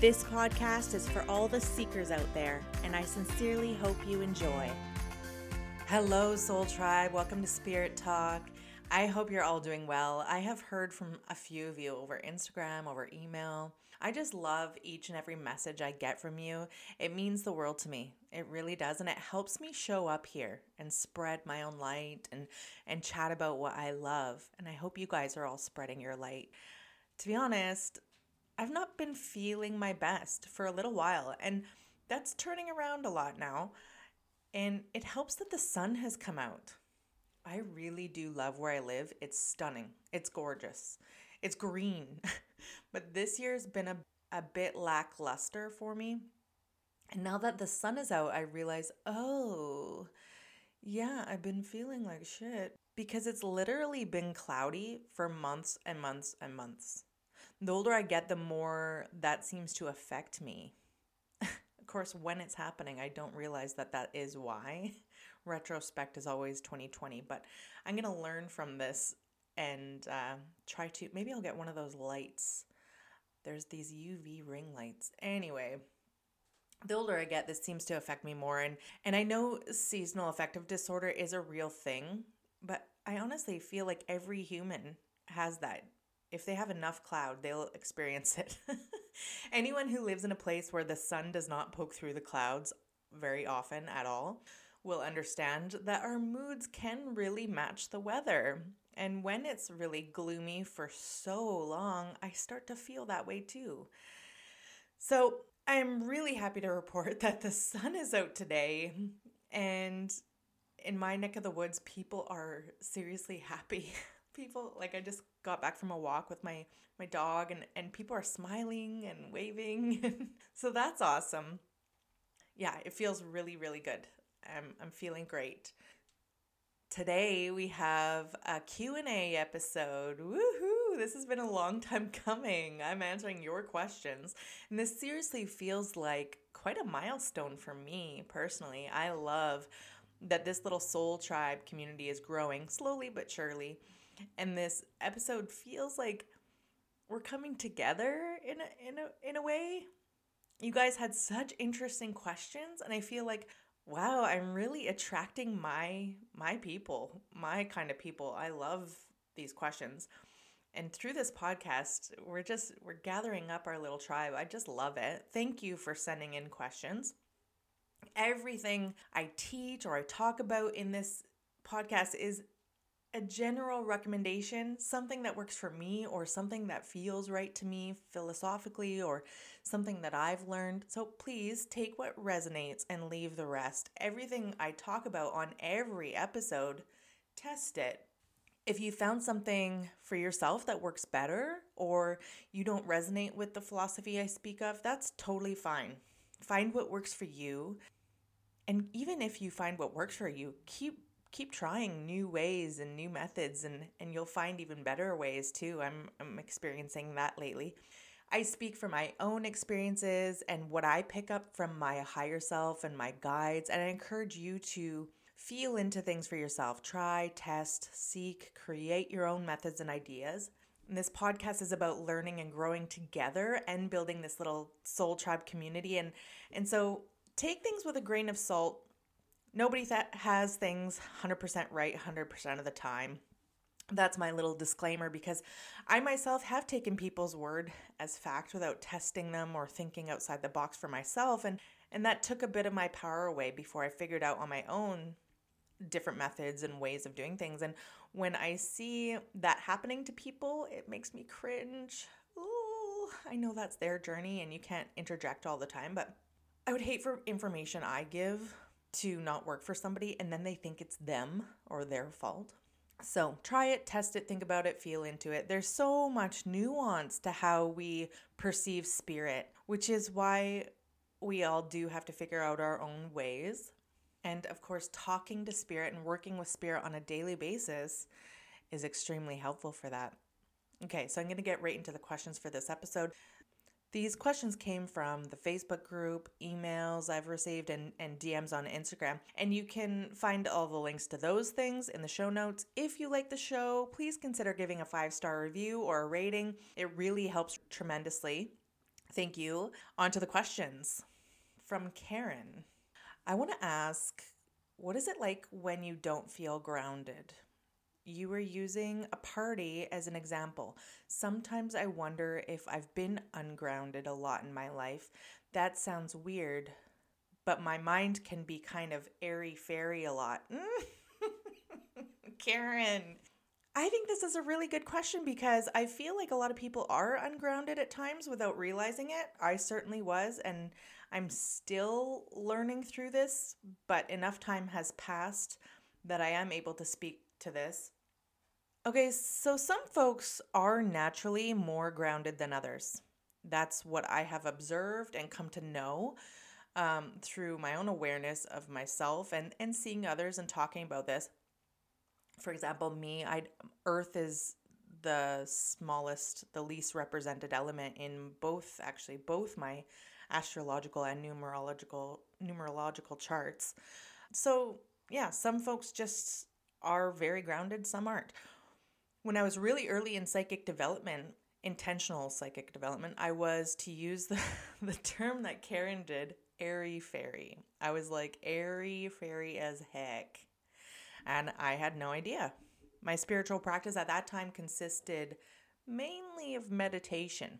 This podcast is for all the seekers out there, and I sincerely hope you enjoy. Hello, Soul Tribe. Welcome to Spirit Talk. I hope you're all doing well. I have heard from a few of you over Instagram, over email. I just love each and every message I get from you. It means the world to me. It really does. And it helps me show up here and spread my own light and, and chat about what I love. And I hope you guys are all spreading your light. To be honest, I've not been feeling my best for a little while, and that's turning around a lot now. And it helps that the sun has come out. I really do love where I live. It's stunning, it's gorgeous, it's green. but this year has been a, a bit lackluster for me. And now that the sun is out, I realize, oh, yeah, I've been feeling like shit because it's literally been cloudy for months and months and months the older I get, the more that seems to affect me. of course, when it's happening, I don't realize that that is why. Retrospect is always 2020, but I'm going to learn from this and uh, try to. Maybe I'll get one of those lights. There's these UV ring lights. Anyway, the older I get, this seems to affect me more. And, and I know seasonal affective disorder is a real thing, but I honestly feel like every human has that if they have enough cloud, they'll experience it. Anyone who lives in a place where the sun does not poke through the clouds very often at all will understand that our moods can really match the weather. And when it's really gloomy for so long, I start to feel that way too. So I'm really happy to report that the sun is out today. And in my neck of the woods, people are seriously happy. people like I just got back from a walk with my my dog and and people are smiling and waving. So that's awesome. Yeah it feels really really good. I'm i'm feeling great. Today we have a q&a episode. Woohoo! This has been a long time coming. I'm answering your questions. And this seriously feels like quite a milestone for me personally. I love that this little soul tribe community is growing slowly but surely and this episode feels like we're coming together in a, in a in a way. You guys had such interesting questions and I feel like wow, I'm really attracting my my people, my kind of people. I love these questions. And through this podcast, we're just we're gathering up our little tribe. I just love it. Thank you for sending in questions. Everything I teach or I talk about in this podcast is a general recommendation, something that works for me or something that feels right to me philosophically or something that I've learned. So please take what resonates and leave the rest. Everything I talk about on every episode, test it. If you found something for yourself that works better or you don't resonate with the philosophy I speak of, that's totally fine. Find what works for you. And even if you find what works for you, keep keep trying new ways and new methods and and you'll find even better ways too. I'm I'm experiencing that lately. I speak from my own experiences and what I pick up from my higher self and my guides and I encourage you to feel into things for yourself. Try, test, seek, create your own methods and ideas. And this podcast is about learning and growing together and building this little soul tribe community and and so take things with a grain of salt Nobody that has things 100% right 100% of the time. That's my little disclaimer because I myself have taken people's word as fact without testing them or thinking outside the box for myself and and that took a bit of my power away before I figured out on my own different methods and ways of doing things and when I see that happening to people, it makes me cringe. Ooh, I know that's their journey and you can't interject all the time, but I would hate for information I give to not work for somebody and then they think it's them or their fault. So try it, test it, think about it, feel into it. There's so much nuance to how we perceive spirit, which is why we all do have to figure out our own ways. And of course, talking to spirit and working with spirit on a daily basis is extremely helpful for that. Okay, so I'm going to get right into the questions for this episode. These questions came from the Facebook group, emails I've received, and, and DMs on Instagram. And you can find all the links to those things in the show notes. If you like the show, please consider giving a five star review or a rating. It really helps tremendously. Thank you. On to the questions from Karen. I want to ask what is it like when you don't feel grounded? You were using a party as an example. Sometimes I wonder if I've been ungrounded a lot in my life. That sounds weird, but my mind can be kind of airy fairy a lot. Karen, I think this is a really good question because I feel like a lot of people are ungrounded at times without realizing it. I certainly was, and I'm still learning through this, but enough time has passed that I am able to speak to this. Okay, so some folks are naturally more grounded than others. That's what I have observed and come to know um, through my own awareness of myself and, and seeing others and talking about this. For example, me, I Earth is the smallest, the least represented element in both, actually, both my astrological and numerological numerological charts. So yeah, some folks just are very grounded, some aren't when I was really early in psychic development, intentional psychic development, I was to use the, the term that Karen did, airy fairy. I was like airy fairy as heck. And I had no idea. My spiritual practice at that time consisted mainly of meditation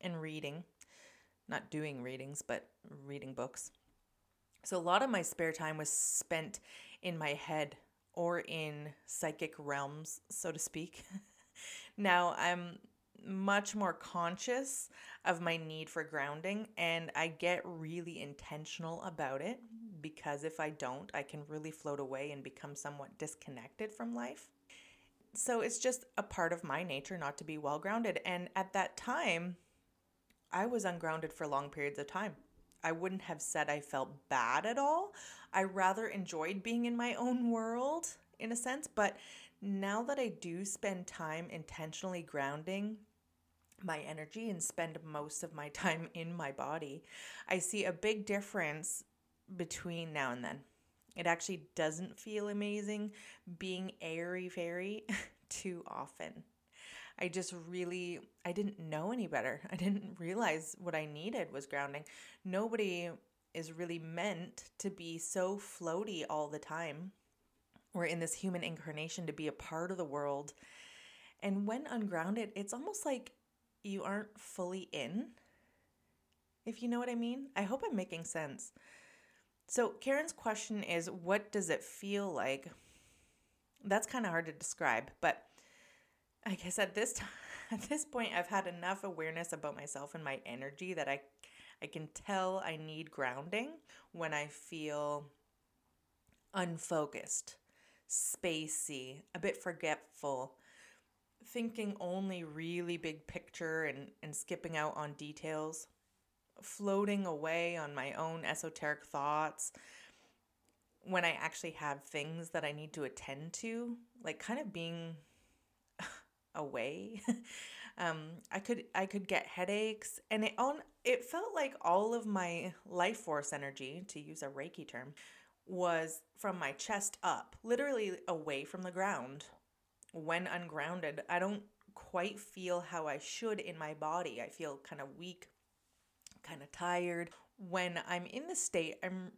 and reading. Not doing readings, but reading books. So a lot of my spare time was spent in my head or in psychic realms, so to speak. now I'm much more conscious of my need for grounding and I get really intentional about it because if I don't, I can really float away and become somewhat disconnected from life. So it's just a part of my nature not to be well grounded. And at that time, I was ungrounded for long periods of time. I wouldn't have said I felt bad at all. I rather enjoyed being in my own world in a sense, but now that I do spend time intentionally grounding my energy and spend most of my time in my body, I see a big difference between now and then. It actually doesn't feel amazing being airy fairy too often. I just really I didn't know any better. I didn't realize what I needed was grounding. Nobody is really meant to be so floaty all the time. We're in this human incarnation to be a part of the world. And when ungrounded, it's almost like you aren't fully in. If you know what I mean? I hope I'm making sense. So, Karen's question is what does it feel like? That's kind of hard to describe, but I guess at this time, at this point I've had enough awareness about myself and my energy that I I can tell I need grounding when I feel unfocused, spacey, a bit forgetful, thinking only really big picture and, and skipping out on details, floating away on my own esoteric thoughts. When I actually have things that I need to attend to, like kind of being away. um, I could I could get headaches, and it on it felt like all of my life force energy, to use a Reiki term, was from my chest up, literally away from the ground. When ungrounded, I don't quite feel how I should in my body. I feel kind of weak, kind of tired. When I'm in the state, I'm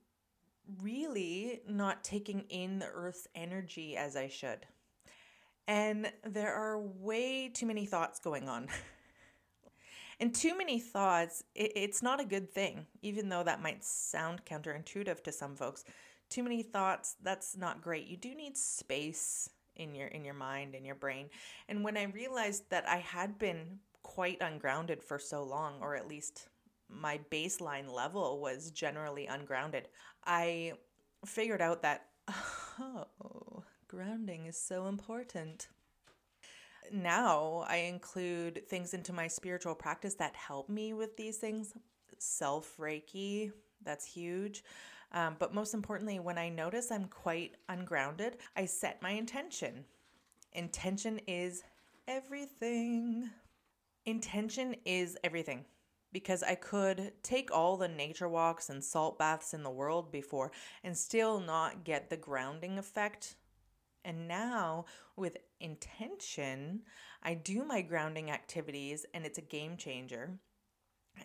really not taking in the earth's energy as I should. And there are way too many thoughts going on. and too many thoughts, it, it's not a good thing, even though that might sound counterintuitive to some folks. Too many thoughts, that's not great. You do need space in your in your mind and your brain. And when I realized that I had been quite ungrounded for so long, or at least my baseline level was generally ungrounded, I figured out that, oh, grounding is so important. Now I include things into my spiritual practice that help me with these things. Self Reiki, that's huge. Um, but most importantly, when I notice I'm quite ungrounded, I set my intention. Intention is everything. Intention is everything because I could take all the nature walks and salt baths in the world before and still not get the grounding effect. And now, with intention, I do my grounding activities and it's a game changer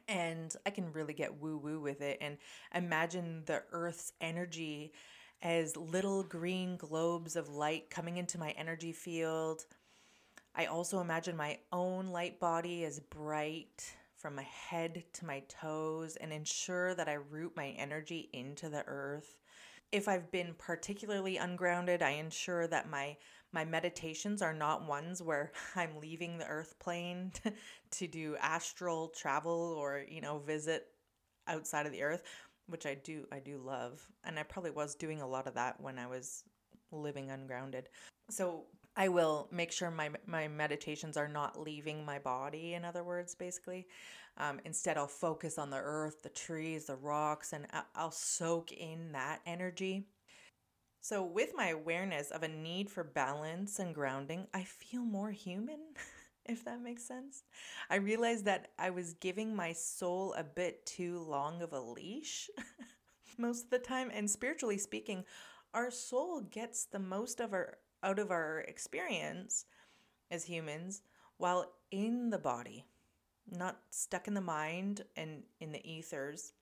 and I can really get woo woo with it and imagine the earth's energy as little green globes of light coming into my energy field. I also imagine my own light body as bright from my head to my toes and ensure that I root my energy into the earth. If I've been particularly ungrounded, I ensure that my my meditations are not ones where I'm leaving the earth plane to do astral travel or, you know, visit outside of the earth, which I do I do love. And I probably was doing a lot of that when I was living ungrounded. So I will make sure my my meditations are not leaving my body. In other words, basically, um, instead I'll focus on the earth, the trees, the rocks, and I'll soak in that energy. So, with my awareness of a need for balance and grounding, I feel more human, if that makes sense. I realized that I was giving my soul a bit too long of a leash most of the time. And spiritually speaking, our soul gets the most of our out of our experience as humans while in the body, not stuck in the mind and in the ethers.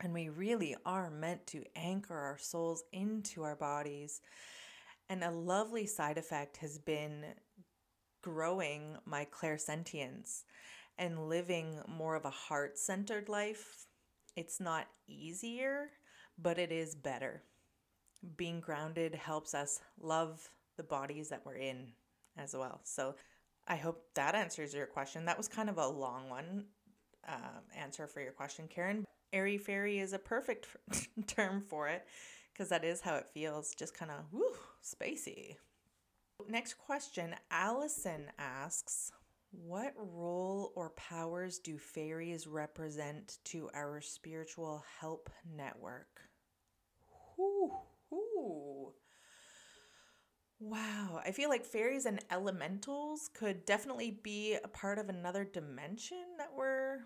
And we really are meant to anchor our souls into our bodies. And a lovely side effect has been growing my clairsentience and living more of a heart centered life. It's not easier, but it is better. Being grounded helps us love the bodies that we're in as well. So I hope that answers your question. That was kind of a long one um, answer for your question, Karen airy fairy is a perfect term for it because that is how it feels, just kind of woo, spacey. Next question Allison asks, What role or powers do fairies represent to our spiritual help network? Whew. Wow, I feel like fairies and elementals could definitely be a part of another dimension that we're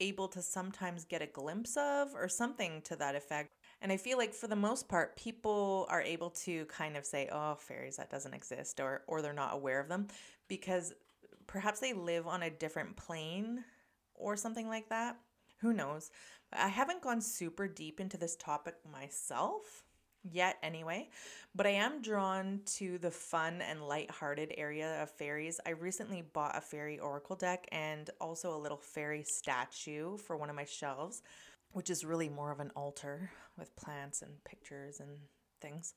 able to sometimes get a glimpse of or something to that effect. And I feel like for the most part, people are able to kind of say, oh, fairies, that doesn't exist, or, or they're not aware of them because perhaps they live on a different plane or something like that. Who knows? I haven't gone super deep into this topic myself yet anyway, but I am drawn to the fun and light-hearted area of fairies. I recently bought a fairy oracle deck and also a little fairy statue for one of my shelves, which is really more of an altar with plants and pictures and things.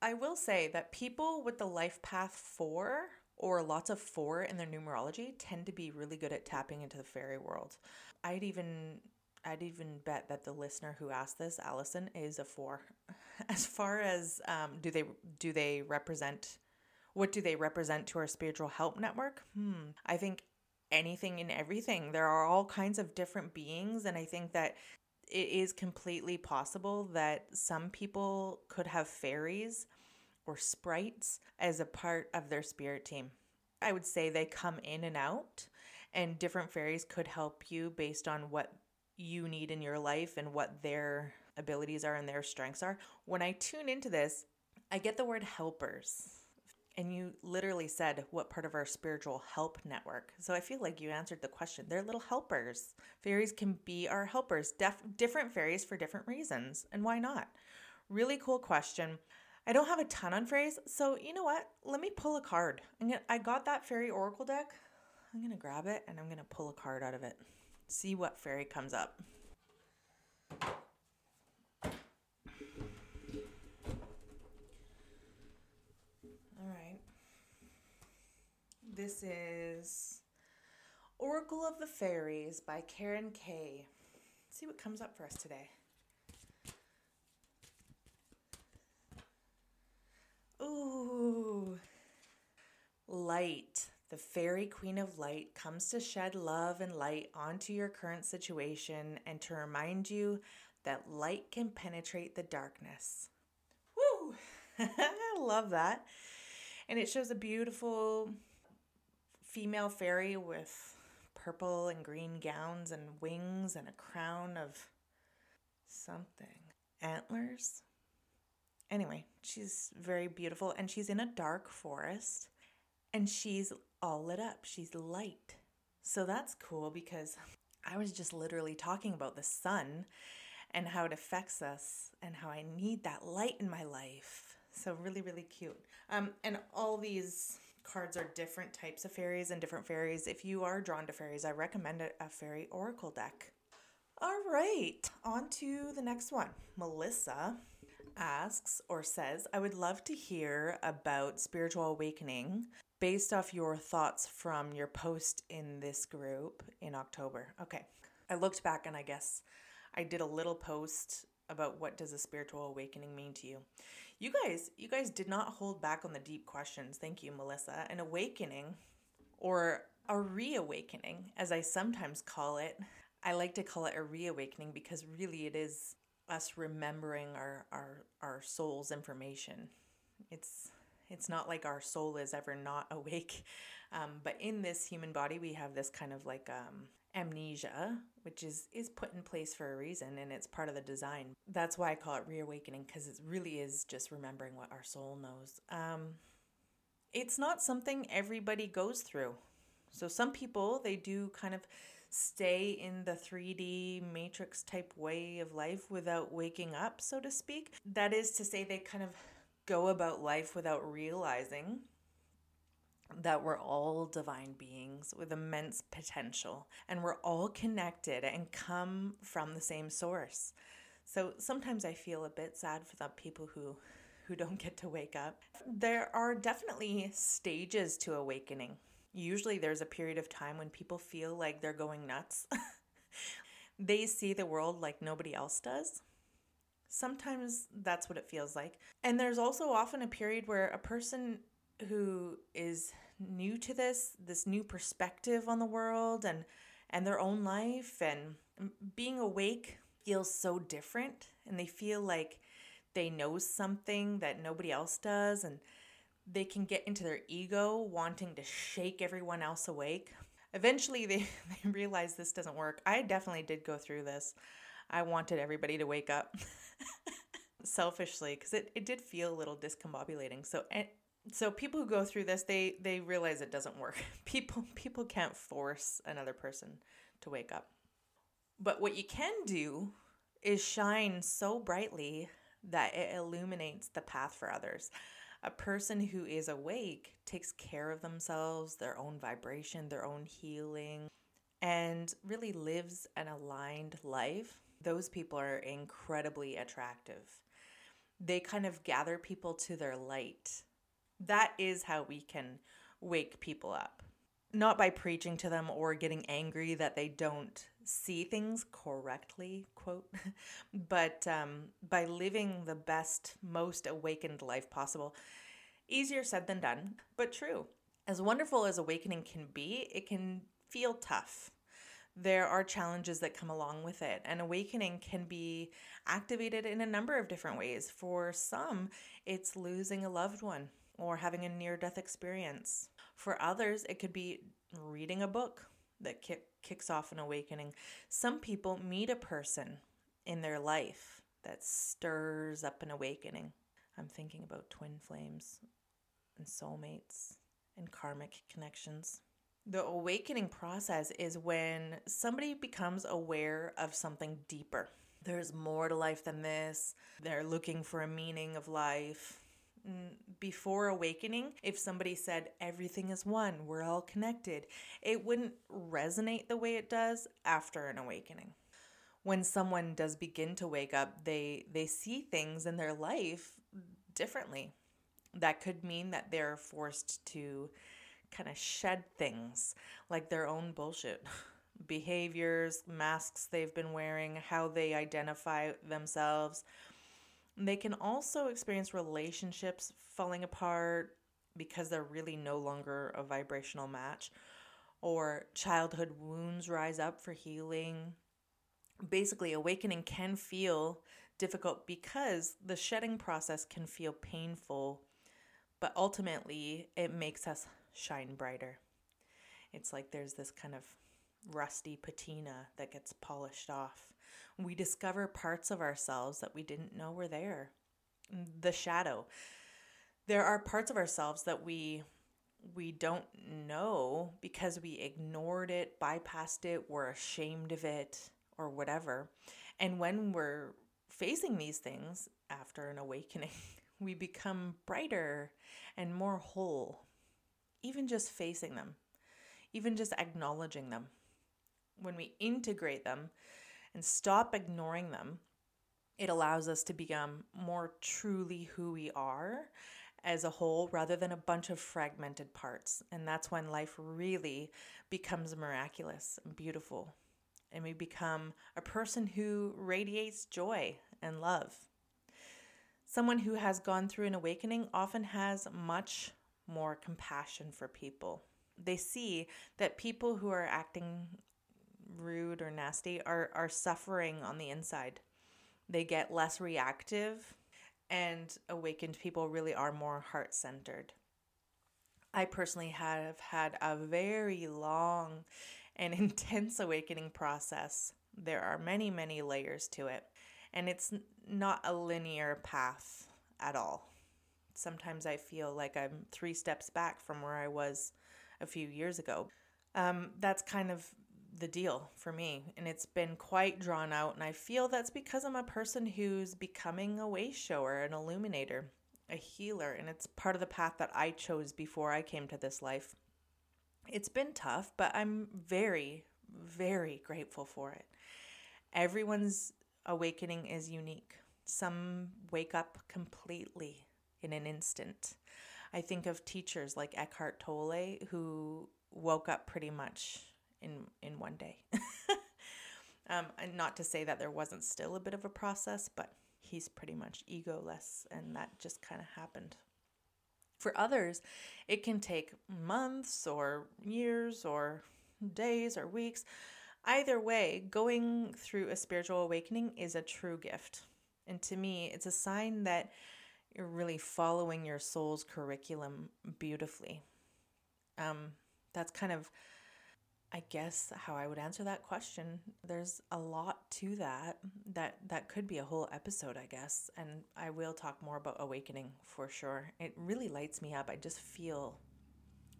I will say that people with the life path 4 or lots of 4 in their numerology tend to be really good at tapping into the fairy world. I'd even I'd even bet that the listener who asked this, Allison, is a four. As far as um, do they do they represent what do they represent to our spiritual help network? Hmm. I think anything and everything. There are all kinds of different beings, and I think that it is completely possible that some people could have fairies or sprites as a part of their spirit team. I would say they come in and out, and different fairies could help you based on what you need in your life and what their abilities are and their strengths are. When I tune into this, I get the word helpers. And you literally said what part of our spiritual help network. So I feel like you answered the question. They're little helpers. Fairies can be our helpers, def- different fairies for different reasons. And why not? Really cool question. I don't have a ton on fairies, so you know what? Let me pull a card. Gonna, I got that fairy oracle deck. I'm going to grab it and I'm going to pull a card out of it see what fairy comes up. All right. This is Oracle of the Fairies by Karen Kay. Let's see what comes up for us today. Ooh, light. The fairy queen of light comes to shed love and light onto your current situation and to remind you that light can penetrate the darkness. Woo! I love that. And it shows a beautiful female fairy with purple and green gowns and wings and a crown of something. Antlers? Anyway, she's very beautiful and she's in a dark forest and she's all lit up. She's light. So that's cool because I was just literally talking about the sun and how it affects us and how I need that light in my life. So really, really cute. Um, and all these cards are different types of fairies and different fairies. If you are drawn to fairies, I recommend a fairy oracle deck. All right, on to the next one. Melissa asks or says, I would love to hear about spiritual awakening based off your thoughts from your post in this group in October. Okay. I looked back and I guess I did a little post about what does a spiritual awakening mean to you. You guys, you guys did not hold back on the deep questions. Thank you, Melissa. An awakening or a reawakening, as I sometimes call it. I like to call it a reawakening because really it is us remembering our our our soul's information. It's it's not like our soul is ever not awake, um, but in this human body we have this kind of like um, amnesia, which is is put in place for a reason, and it's part of the design. That's why I call it reawakening because it really is just remembering what our soul knows. Um, it's not something everybody goes through. So some people they do kind of stay in the 3D matrix type way of life without waking up, so to speak. That is to say, they kind of go about life without realizing that we're all divine beings with immense potential and we're all connected and come from the same source. So sometimes I feel a bit sad for the people who who don't get to wake up. There are definitely stages to awakening usually there's a period of time when people feel like they're going nuts. they see the world like nobody else does. Sometimes that's what it feels like. And there's also often a period where a person who is new to this, this new perspective on the world and and their own life and being awake feels so different and they feel like they know something that nobody else does and they can get into their ego wanting to shake everyone else awake. Eventually, they, they realize this doesn't work. I definitely did go through this. I wanted everybody to wake up selfishly because it, it did feel a little discombobulating. So, and, so people who go through this, they, they realize it doesn't work. People, people can't force another person to wake up. But what you can do is shine so brightly that it illuminates the path for others a person who is awake takes care of themselves, their own vibration, their own healing, and really lives an aligned life, those people are incredibly attractive. They kind of gather people to their light. That is how we can wake people up. Not by preaching to them or getting angry that they don't see things correctly, quote, but um, by living the best, most awakened life possible. Easier said than done, but true. As wonderful as awakening can be, it can feel tough. There are challenges that come along with it, and awakening can be activated in a number of different ways. For some, it's losing a loved one or having a near death experience. For others, it could be reading a book that kick, kicks off an awakening. Some people meet a person in their life that stirs up an awakening. I'm thinking about twin flames and soulmates and karmic connections. The awakening process is when somebody becomes aware of something deeper. There's more to life than this. They're looking for a meaning of life mm, before awakening, if somebody said everything is one, we're all connected, it wouldn't resonate the way it does after an awakening. When someone does begin to wake up, they they see things in their life differently. That could mean that they're forced to kind of shed things like their own bullshit. Behaviors, masks they've been wearing, how they identify themselves, they can also experience relationships falling apart because they're really no longer a vibrational match, or childhood wounds rise up for healing, basically, awakening can feel difficult because the shedding process can feel painful, but ultimately it makes us shine brighter. It's like there's this kind of rusty patina that gets polished off. We discover parts of ourselves that we didn't know were there. The shadow. There are parts of ourselves that we we don't know because we ignored it, bypassed it, we're ashamed of it or whatever. And when we're facing these things after an awakening, we become brighter and more whole. Even just facing them, even just acknowledging them when we integrate them and stop ignoring them, it allows us to become more truly who we are as a whole rather than a bunch of fragmented parts. And that's when life really becomes miraculous and beautiful. And we become a person who radiates joy and love. Someone who has gone through an awakening often has much more compassion for people. They see that people who are acting rude or nasty are are suffering on the inside. They get less reactive and awakened people really are more heart-centered. I personally have had a very long and intense awakening process. There are many, many layers to it, and it's not a linear path at all. Sometimes I feel like I'm three steps back from where I was a few years ago. Um, that's kind of the deal for me and it's been quite drawn out and I feel that's because I'm a person who's becoming a way shower, an illuminator, a healer and it's part of the path that I chose before I came to this life. It's been tough, but I'm very very grateful for it. Everyone's awakening is unique. Some wake up completely in an instant. I think of teachers like Eckhart Tolle who woke up pretty much in in one day. um, and not to say that there wasn't still a bit of a process, but he's pretty much egoless, and that just kind of happened. For others, it can take months or years or days or weeks. Either way, going through a spiritual awakening is a true gift. And to me, it's a sign that you're really following your soul's curriculum beautifully. Um, that's kind of I guess how I would answer that question. There's a lot to that. That that could be a whole episode, I guess. And I will talk more about awakening for sure. It really lights me up. I just feel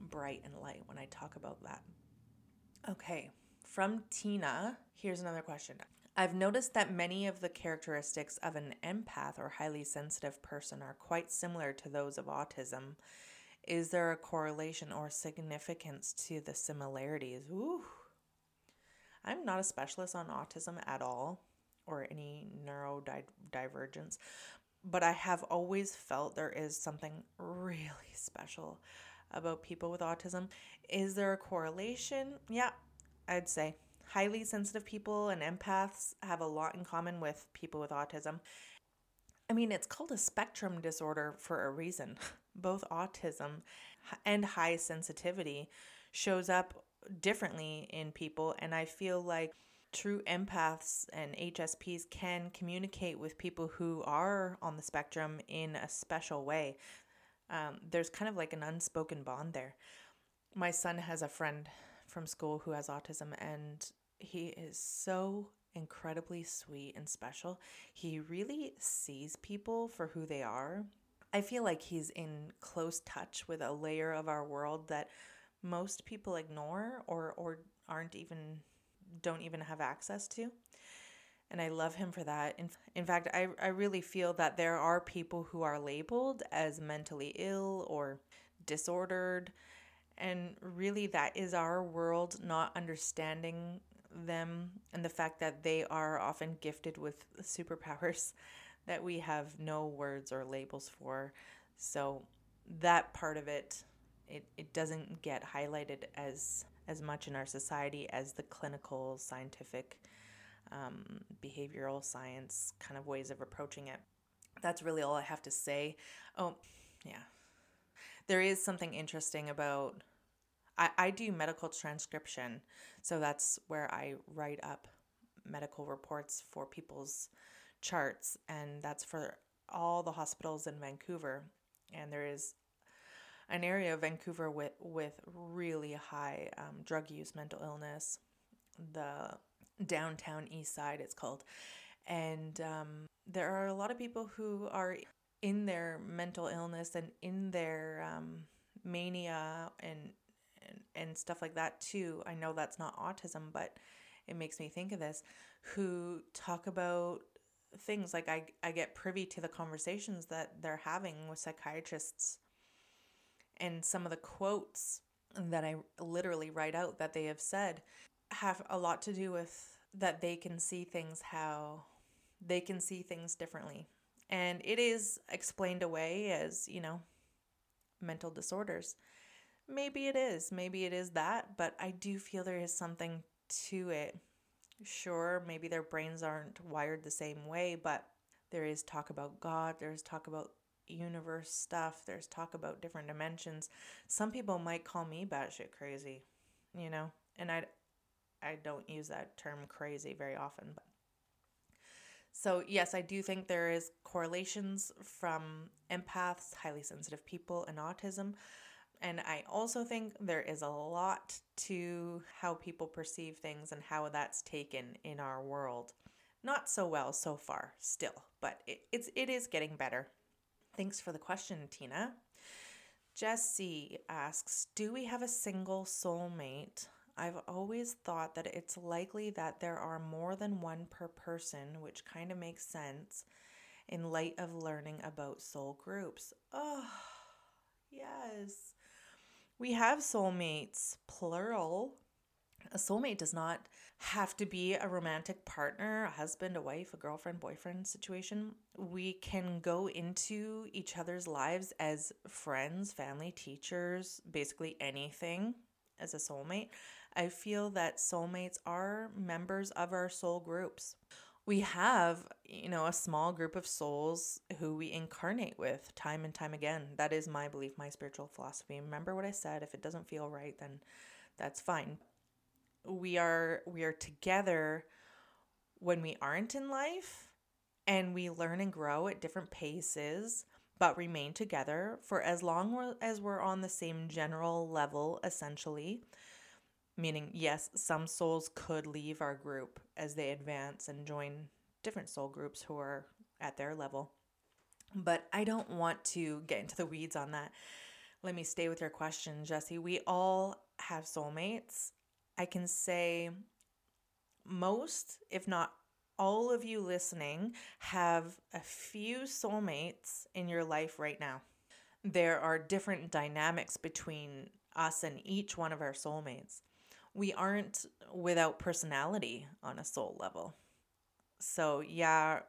bright and light when I talk about that. Okay, from Tina, here's another question. I've noticed that many of the characteristics of an empath or highly sensitive person are quite similar to those of autism is there a correlation or significance to the similarities? Ooh. I'm not a specialist on autism at all or any neurodivergence, but I have always felt there is something really special about people with autism. Is there a correlation? Yeah, I'd say. Highly sensitive people and empaths have a lot in common with people with autism. I mean, it's called a spectrum disorder for a reason. Both autism and high sensitivity shows up differently in people, and I feel like true empaths and HSPs can communicate with people who are on the spectrum in a special way. Um, there's kind of like an unspoken bond there. My son has a friend from school who has autism, and he is so incredibly sweet and special. He really sees people for who they are. I feel like he's in close touch with a layer of our world that most people ignore or or aren't even don't even have access to. And I love him for that. In, in fact, I, I really feel that there are people who are labeled as mentally ill or disordered. And really, that is our world not understanding them and the fact that they are often gifted with superpowers that we have no words or labels for. So that part of it, it, it doesn't get highlighted as as much in our society as the clinical, scientific, um, behavioral science kind of ways of approaching it. That's really all I have to say. Oh, yeah. There is something interesting about I, I do medical transcription. So that's where I write up medical reports for people's charts, and that's for all the hospitals in Vancouver. And there is an area of Vancouver with with really high um, drug use, mental illness. The downtown east side, it's called, and um, there are a lot of people who are in their mental illness and in their um, mania and, and stuff like that too. I know that's not autism, but it makes me think of this. Who talk about things like I I get privy to the conversations that they're having with psychiatrists and some of the quotes that I literally write out that they have said have a lot to do with that they can see things how they can see things differently. And it is explained away as, you know, mental disorders. Maybe it is. Maybe it is that, but I do feel there is something to it. Sure, maybe their brains aren't wired the same way, but there is talk about God, there's talk about universe stuff, there's talk about different dimensions. Some people might call me batshit crazy, you know, and I I don't use that term crazy very often, but so yes, I do think there is correlations from empaths, highly sensitive people, and autism. And I also think there is a lot to how people perceive things and how that's taken in our world. Not so well so far, still, but it, it's it is getting better. Thanks for the question, Tina. Jesse asks, "Do we have a single soulmate?" I've always thought that it's likely that there are more than one per person, which kind of makes sense in light of learning about soul groups. Oh, yes. We have soulmates, plural. A soulmate does not have to be a romantic partner, a husband, a wife, a girlfriend, boyfriend situation. We can go into each other's lives as friends, family, teachers, basically anything as a soulmate. I feel that soulmates are members of our soul groups. We have, you know, a small group of souls who we incarnate with time and time again. That is my belief, my spiritual philosophy. Remember what I said, if it doesn't feel right, then that's fine. We are we are together when we aren't in life and we learn and grow at different paces but remain together for as long as we're on the same general level essentially meaning, yes, some souls could leave our group as they advance and join different soul groups who are at their level. But I don't want to get into the weeds on that. Let me stay with your question, Jesse. We all have soulmates. I can say most, if not all of you listening, have a few soulmates in your life right now. There are different dynamics between us and each one of our soulmates we aren't without personality on a soul level. So, yeah,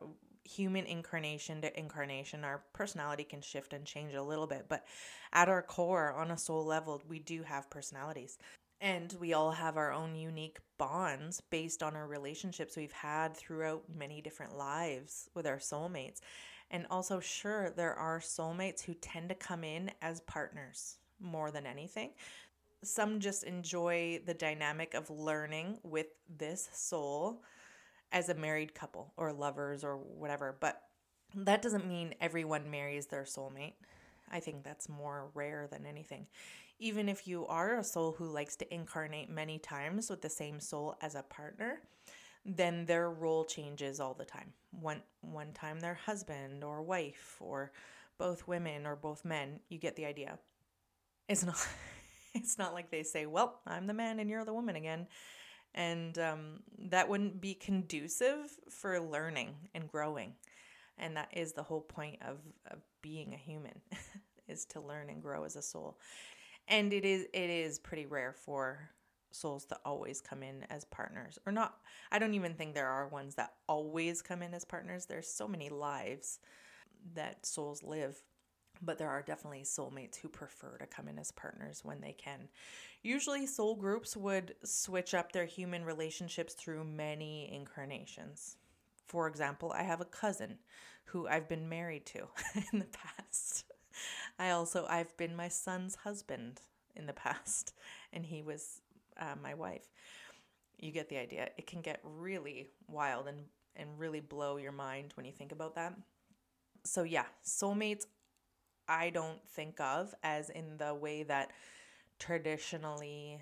human incarnation to incarnation, our personality can shift and change a little bit, but at our core, on a soul level, we do have personalities. And we all have our own unique bonds based on our relationships we've had throughout many different lives with our soulmates. And also, sure, there are soulmates who tend to come in as partners more than anything some just enjoy the dynamic of learning with this soul as a married couple or lovers or whatever. But that doesn't mean everyone marries their soulmate. I think that's more rare than anything. Even if you are a soul who likes to incarnate many times with the same soul as a partner, then their role changes all the time. One one time their husband or wife or both women or both men, you get the idea. It's not it's not like they say, well, I'm the man and you're the woman again. And um, that wouldn't be conducive for learning and growing. And that is the whole point of, of being a human is to learn and grow as a soul. And it is it is pretty rare for souls to always come in as partners or not i don't even think there are ones that always come in as partners there's so many lives that souls live but there are definitely soulmates who prefer to come in as partners when they can. Usually, soul groups would switch up their human relationships through many incarnations. For example, I have a cousin who I've been married to in the past. I also I've been my son's husband in the past, and he was uh, my wife. You get the idea. It can get really wild and, and really blow your mind when you think about that. So, yeah, soulmates, I don't think of as in the way that traditionally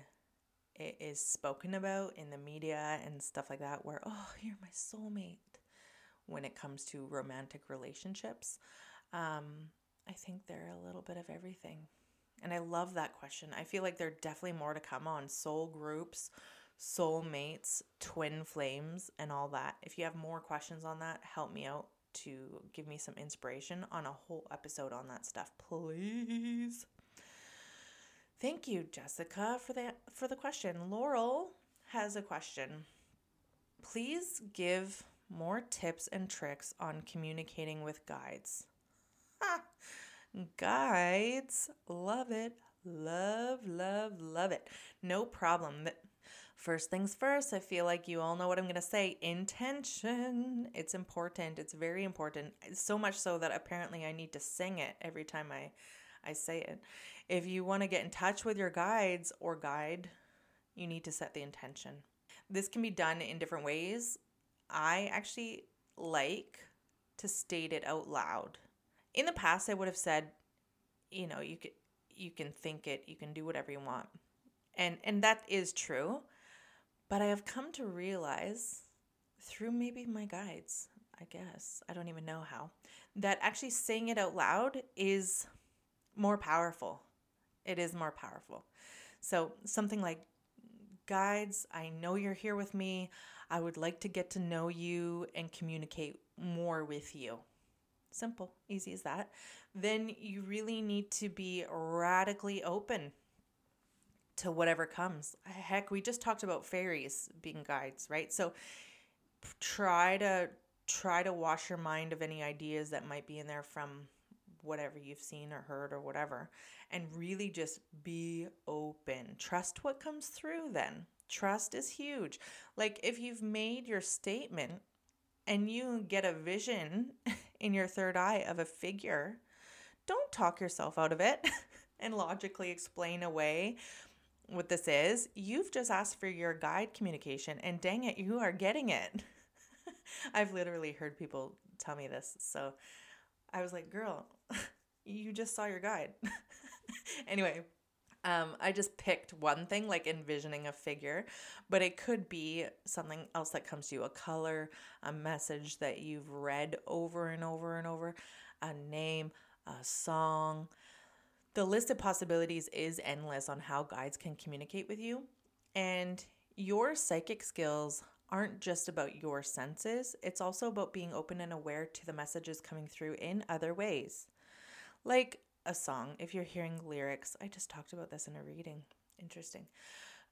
it is spoken about in the media and stuff like that, where, oh, you're my soulmate when it comes to romantic relationships. Um, I think they're a little bit of everything. And I love that question. I feel like there are definitely more to come on soul groups, soul mates, twin flames, and all that. If you have more questions on that, help me out to give me some inspiration on a whole episode on that stuff, please. Thank you, Jessica, for the for the question. Laurel has a question. Please give more tips and tricks on communicating with guides. Guides, love it. Love, love, love it. No problem. First things first, I feel like you all know what I'm going to say. Intention. It's important. It's very important. So much so that apparently I need to sing it every time I I say it. If you want to get in touch with your guides or guide, you need to set the intention. This can be done in different ways. I actually like to state it out loud. In the past I would have said, you know, you could you can think it, you can do whatever you want. And and that is true. But I have come to realize through maybe my guides, I guess, I don't even know how, that actually saying it out loud is more powerful. It is more powerful. So, something like, Guides, I know you're here with me. I would like to get to know you and communicate more with you. Simple, easy as that. Then you really need to be radically open to whatever comes. Heck, we just talked about fairies being guides, right? So try to try to wash your mind of any ideas that might be in there from whatever you've seen or heard or whatever and really just be open. Trust what comes through then. Trust is huge. Like if you've made your statement and you get a vision in your third eye of a figure, don't talk yourself out of it and logically explain away what this is. You've just asked for your guide communication, and dang it, you are getting it. I've literally heard people tell me this. So I was like, girl, you just saw your guide. anyway, um, I just picked one thing, like envisioning a figure, but it could be something else that comes to you a color, a message that you've read over and over and over, a name, a song. The list of possibilities is endless on how guides can communicate with you. And your psychic skills aren't just about your senses, it's also about being open and aware to the messages coming through in other ways. Like a song, if you're hearing lyrics, I just talked about this in a reading. Interesting.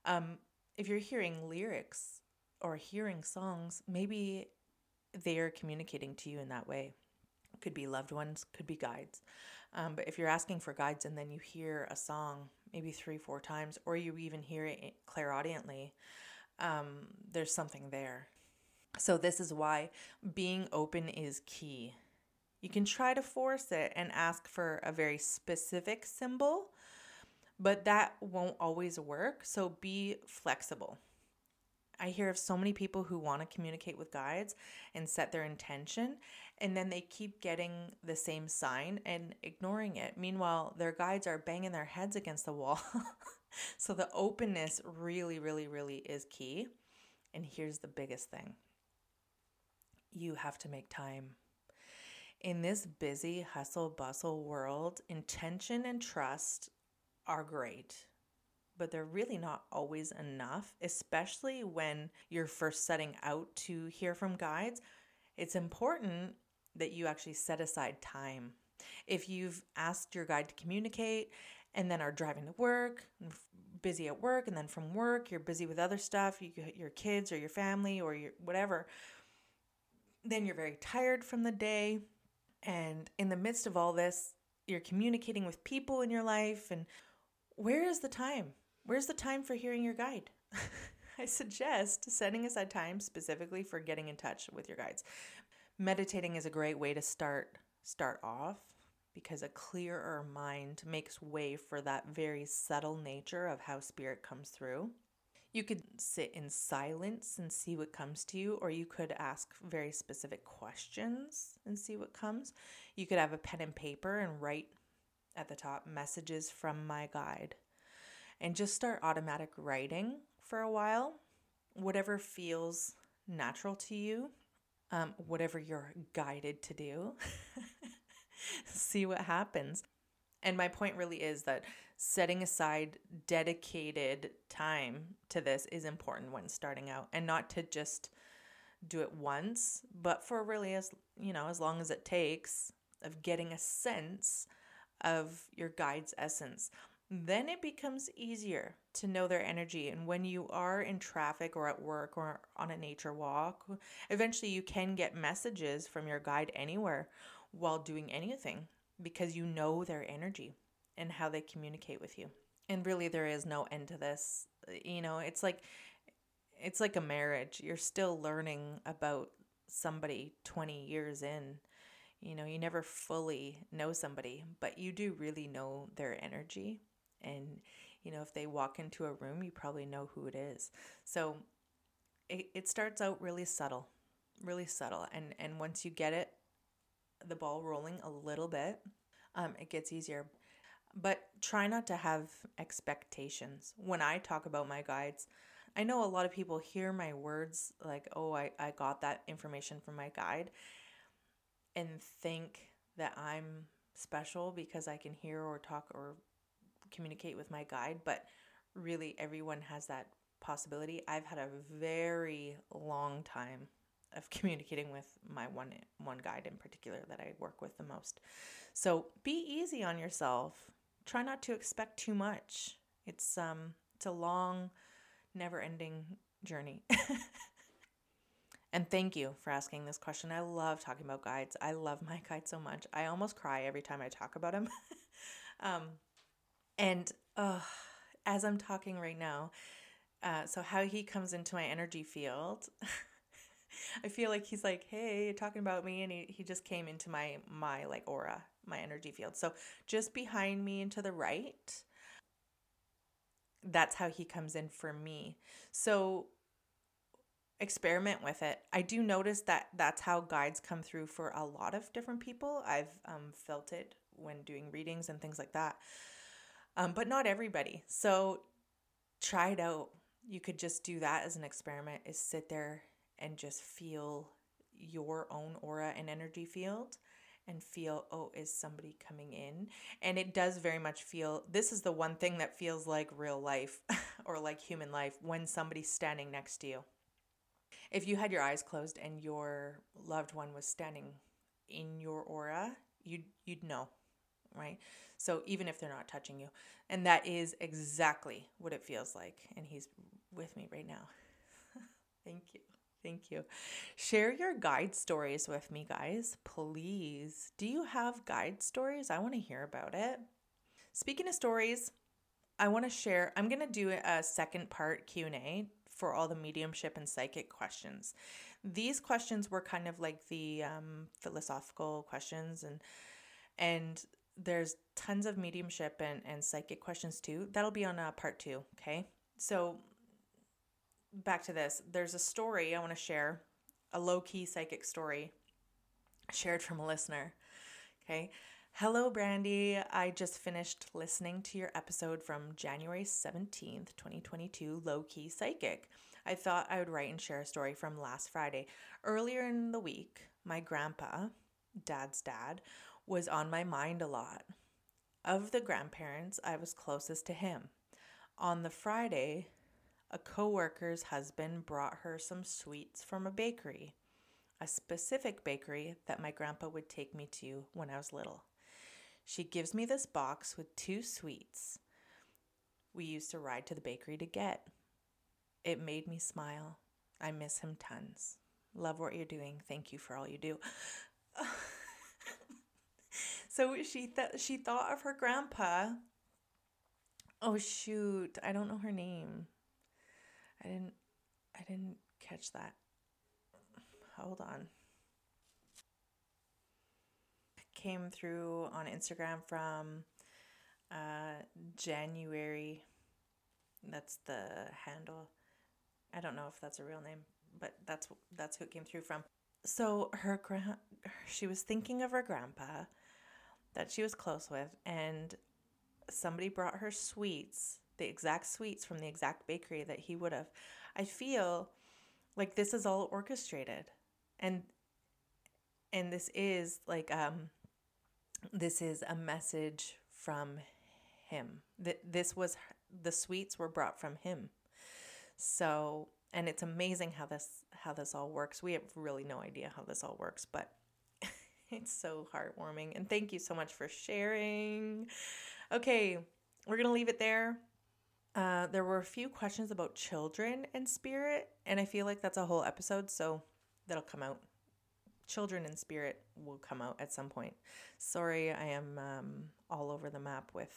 Um, if you're hearing lyrics or hearing songs, maybe they're communicating to you in that way. Could be loved ones, could be guides. Um, but if you're asking for guides and then you hear a song maybe three, four times, or you even hear it clairaudiently, um, there's something there. So, this is why being open is key. You can try to force it and ask for a very specific symbol, but that won't always work. So, be flexible. I hear of so many people who want to communicate with guides and set their intention, and then they keep getting the same sign and ignoring it. Meanwhile, their guides are banging their heads against the wall. so the openness really, really, really is key. And here's the biggest thing you have to make time. In this busy, hustle bustle world, intention and trust are great, but they're really not always enough, especially when you're first setting out to hear from guides. It's important that you actually set aside time. If you've asked your guide to communicate and then are driving to work, busy at work, and then from work you're busy with other stuff, you, your kids or your family or your whatever, then you're very tired from the day. And in the midst of all this, you're communicating with people in your life. And where is the time? Where's the time for hearing your guide? I suggest setting aside time specifically for getting in touch with your guides. Meditating is a great way to start start off because a clearer mind makes way for that very subtle nature of how spirit comes through. You could sit in silence and see what comes to you, or you could ask very specific questions and see what comes. You could have a pen and paper and write at the top messages from my guide and just start automatic writing for a while, whatever feels natural to you, um, whatever you're guided to do. See what happens. And my point really is that setting aside dedicated time to this is important when starting out and not to just do it once, but for really as you know, as long as it takes of getting a sense of your guide's essence. Then it becomes easier to know their energy. And when you are in traffic or at work or on a nature walk, eventually you can get messages from your guide anywhere while doing anything because you know their energy and how they communicate with you. And really there is no end to this. You know, it's like it's like a marriage. You're still learning about somebody 20 years in. You know, you never fully know somebody, but you do really know their energy. And, you know, if they walk into a room, you probably know who it is. So it, it starts out really subtle, really subtle. And, and once you get it, the ball rolling a little bit, um, it gets easier. But try not to have expectations. When I talk about my guides, I know a lot of people hear my words like, oh, I, I got that information from my guide and think that I'm special because I can hear or talk or communicate with my guide. But really, everyone has that possibility. I've had a very long time of communicating with my one one guide in particular that I work with the most. So be easy on yourself. Try not to expect too much. It's um it's a long never ending journey. and thank you for asking this question. I love talking about guides. I love my guide so much. I almost cry every time I talk about him. um, and uh, as I'm talking right now, uh, so how he comes into my energy field. I feel like he's like, hey, talking about me, and he, he just came into my my like aura, my energy field. So just behind me and to the right, that's how he comes in for me. So experiment with it. I do notice that that's how guides come through for a lot of different people. I've um, felt it when doing readings and things like that, um, but not everybody. So try it out. You could just do that as an experiment. Is sit there and just feel your own aura and energy field and feel, oh, is somebody coming in? And it does very much feel this is the one thing that feels like real life or like human life when somebody's standing next to you. If you had your eyes closed and your loved one was standing in your aura, you'd you'd know, right? So even if they're not touching you, and that is exactly what it feels like. And he's with me right now. Thank you. Thank you. Share your guide stories with me, guys, please. Do you have guide stories? I want to hear about it. Speaking of stories, I want to share. I'm going to do a second part Q&A for all the mediumship and psychic questions. These questions were kind of like the um, philosophical questions and and there's tons of mediumship and, and psychic questions too. That'll be on uh, part two, okay? So back to this. There's a story I want to share, a low key psychic story shared from a listener. Okay. Hello, Brandy. I just finished listening to your episode from January 17th, 2022, Low Key Psychic. I thought I would write and share a story from last Friday. Earlier in the week, my grandpa, dad's dad, was on my mind a lot. Of the grandparents, I was closest to him. On the Friday, a coworker's husband brought her some sweets from a bakery, a specific bakery that my grandpa would take me to when I was little. She gives me this box with two sweets we used to ride to the bakery to get. It made me smile. I miss him tons. Love what you're doing. Thank you for all you do. so she th- she thought of her grandpa. Oh shoot, I don't know her name. I didn't I didn't catch that. Hold on. Came through on Instagram from uh, January. That's the handle. I don't know if that's a real name, but that's that's who it came through from. So her grand, she was thinking of her grandpa that she was close with, and somebody brought her sweets, the exact sweets from the exact bakery that he would have. I feel like this is all orchestrated, and and this is like um this is a message from him. That this was the sweets were brought from him. So, and it's amazing how this how this all works. We have really no idea how this all works, but it's so heartwarming. And thank you so much for sharing. Okay, we're going to leave it there. Uh, there were a few questions about children and spirit, and I feel like that's a whole episode, so that'll come out Children and Spirit will come out at some point. Sorry, I am um, all over the map with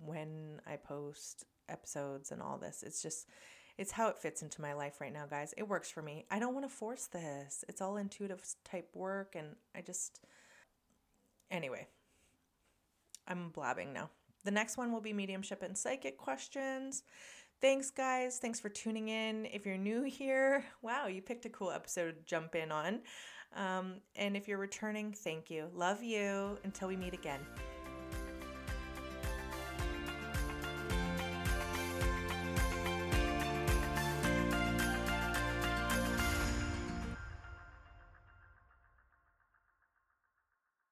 when I post episodes and all this. It's just, it's how it fits into my life right now, guys. It works for me. I don't want to force this. It's all intuitive type work, and I just, anyway, I'm blabbing now. The next one will be mediumship and psychic questions. Thanks, guys. Thanks for tuning in. If you're new here, wow, you picked a cool episode to jump in on. Um, and if you're returning, thank you. Love you. Until we meet again.